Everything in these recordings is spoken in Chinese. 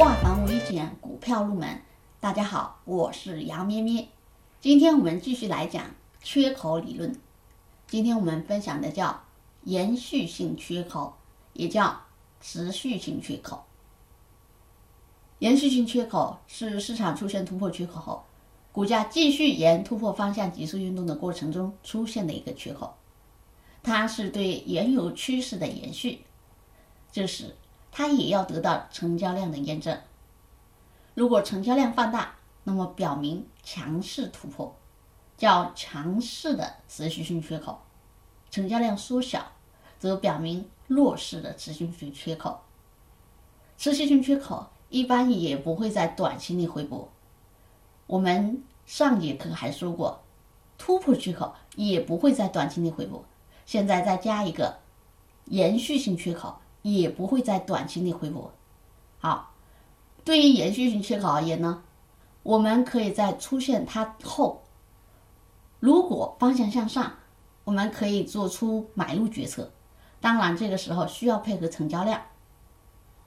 化繁为简股票入门。大家好，我是杨咩咩。今天我们继续来讲缺口理论。今天我们分享的叫延续性缺口，也叫持续性缺口。延续性缺口是市场出现突破缺口后，股价继续沿突破方向急速运动的过程中出现的一个缺口。它是对原有趋势的延续，这时它也要得到成交量的验证。如果成交量放大，那么表明强势突破，叫强势的持续性缺口；成交量缩小，则表明弱势的持续性缺口。持续性缺口一般也不会在短期内回补。我们上节课还说过，突破缺口也不会在短期内回补。现在再加一个延续性缺口，也不会在短期内回补。好，对于延续性缺口而言呢，我们可以在出现它后，如果方向向上，我们可以做出买入决策。当然，这个时候需要配合成交量。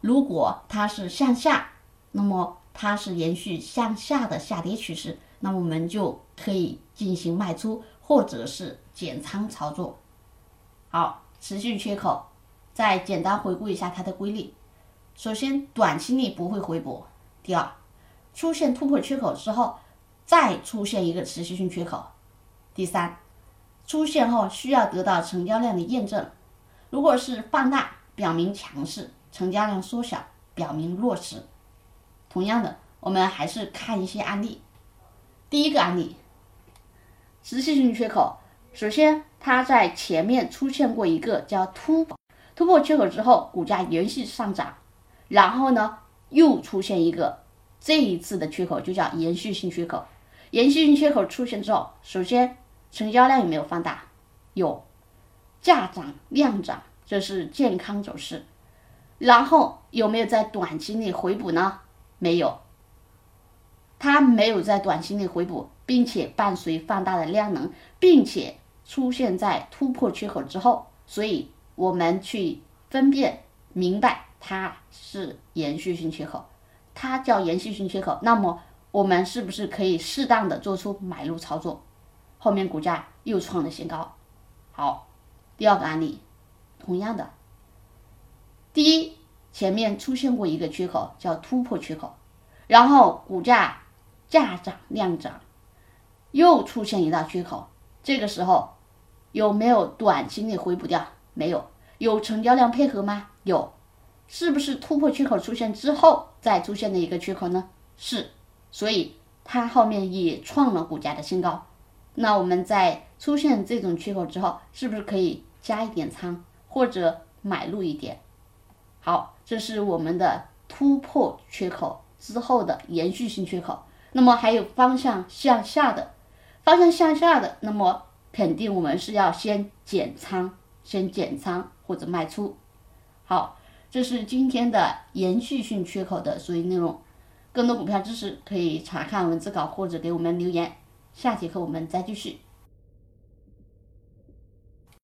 如果它是向下，那么它是延续向下的下跌趋势，那么我们就可以进行卖出或者是减仓操作。好，持续缺口，再简单回顾一下它的规律。首先，短期内不会回补。第二，出现突破缺口之后，再出现一个持续性缺口。第三，出现后需要得到成交量的验证。如果是放大，表明强势；成交量缩小，表明弱势。同样的，我们还是看一些案例。第一个案例，持续性缺口。首先，它在前面出现过一个叫突破突破缺口之后，股价延续上涨，然后呢又出现一个这一次的缺口就叫延续性缺口。延续性缺口出现之后，首先成交量有没有放大？有，价涨量涨，这是健康走势。然后有没有在短期内回补呢？没有，它没有在短期内回补，并且伴随放大的量能，并且。出现在突破缺口之后，所以我们去分辨明白它是延续性缺口，它叫延续性缺口。那么我们是不是可以适当的做出买入操作？后面股价又创了新高。好，第二个案例，同样的，第一前面出现过一个缺口叫突破缺口，然后股价价涨量涨，又出现一道缺口。这个时候有没有短期内回补掉？没有，有成交量配合吗？有，是不是突破缺口出现之后再出现的一个缺口呢？是，所以它后面也创了股价的新高。那我们在出现这种缺口之后，是不是可以加一点仓或者买入一点？好，这是我们的突破缺口之后的延续性缺口。那么还有方向向下的。方向向下的，那么肯定我们是要先减仓，先减仓或者卖出。好，这是今天的延续性缺口的所有内容。更多股票知识可以查看文字稿或者给我们留言。下节课我们再继续。